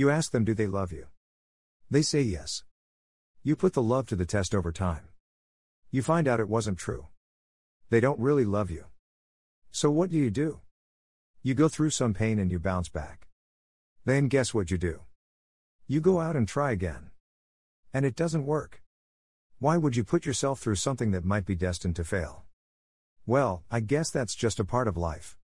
You ask them, do they love you? They say yes. You put the love to the test over time. You find out it wasn't true. They don't really love you. So what do you do? You go through some pain and you bounce back. Then guess what you do? You go out and try again. And it doesn't work. Why would you put yourself through something that might be destined to fail? Well, I guess that's just a part of life.